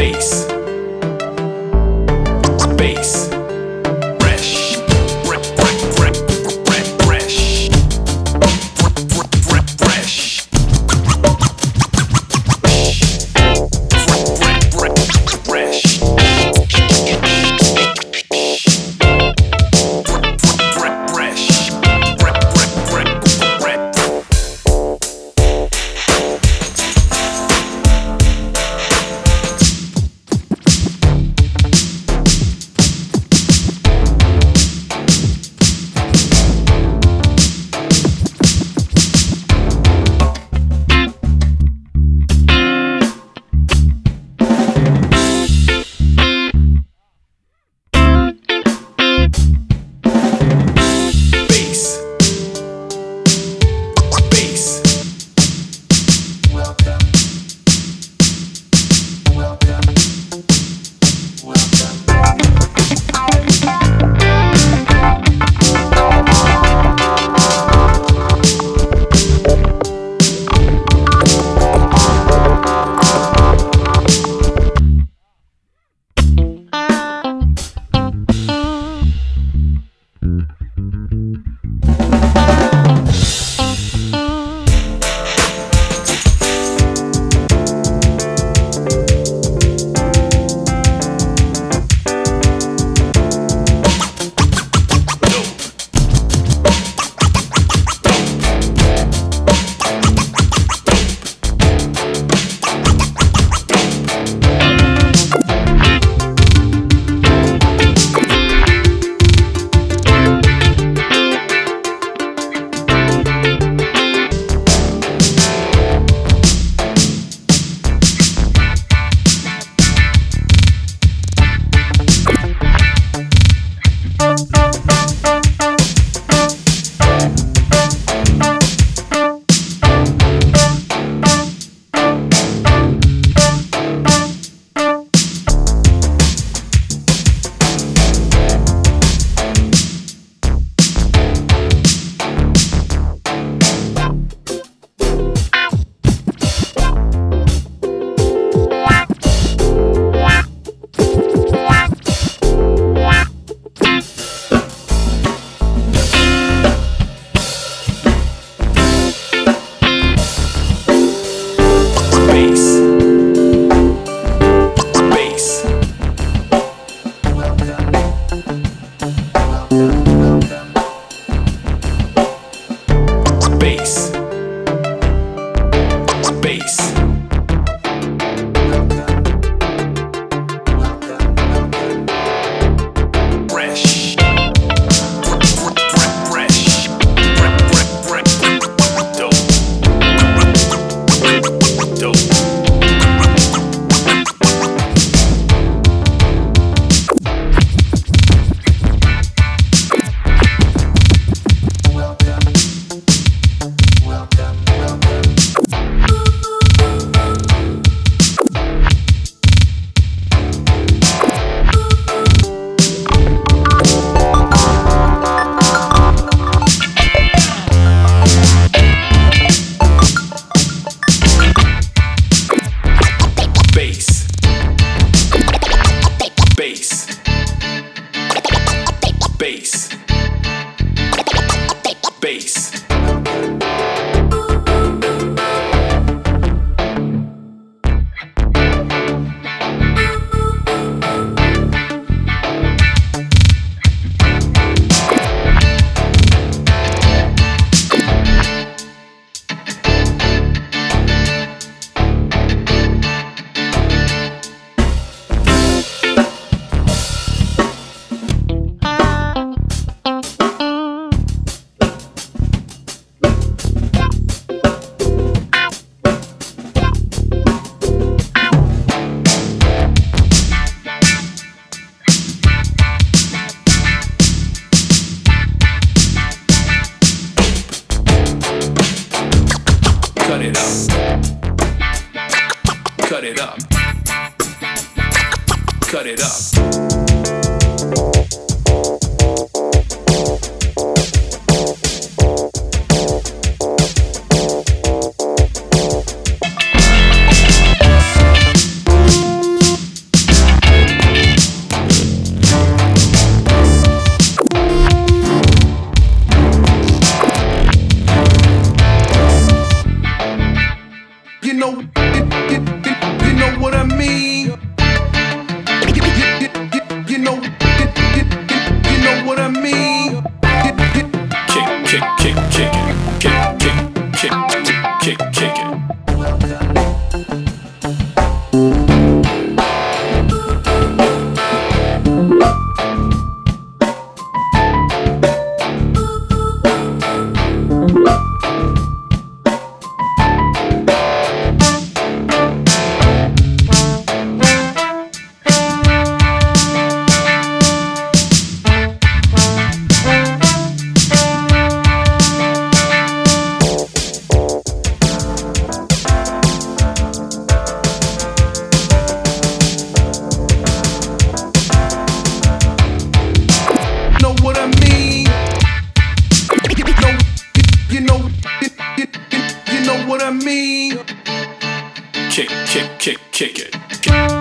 Space. face. Cut it up. Cut it up. chicken. You, you, you know what I mean? Kick, kick, kick, kick it. Kick.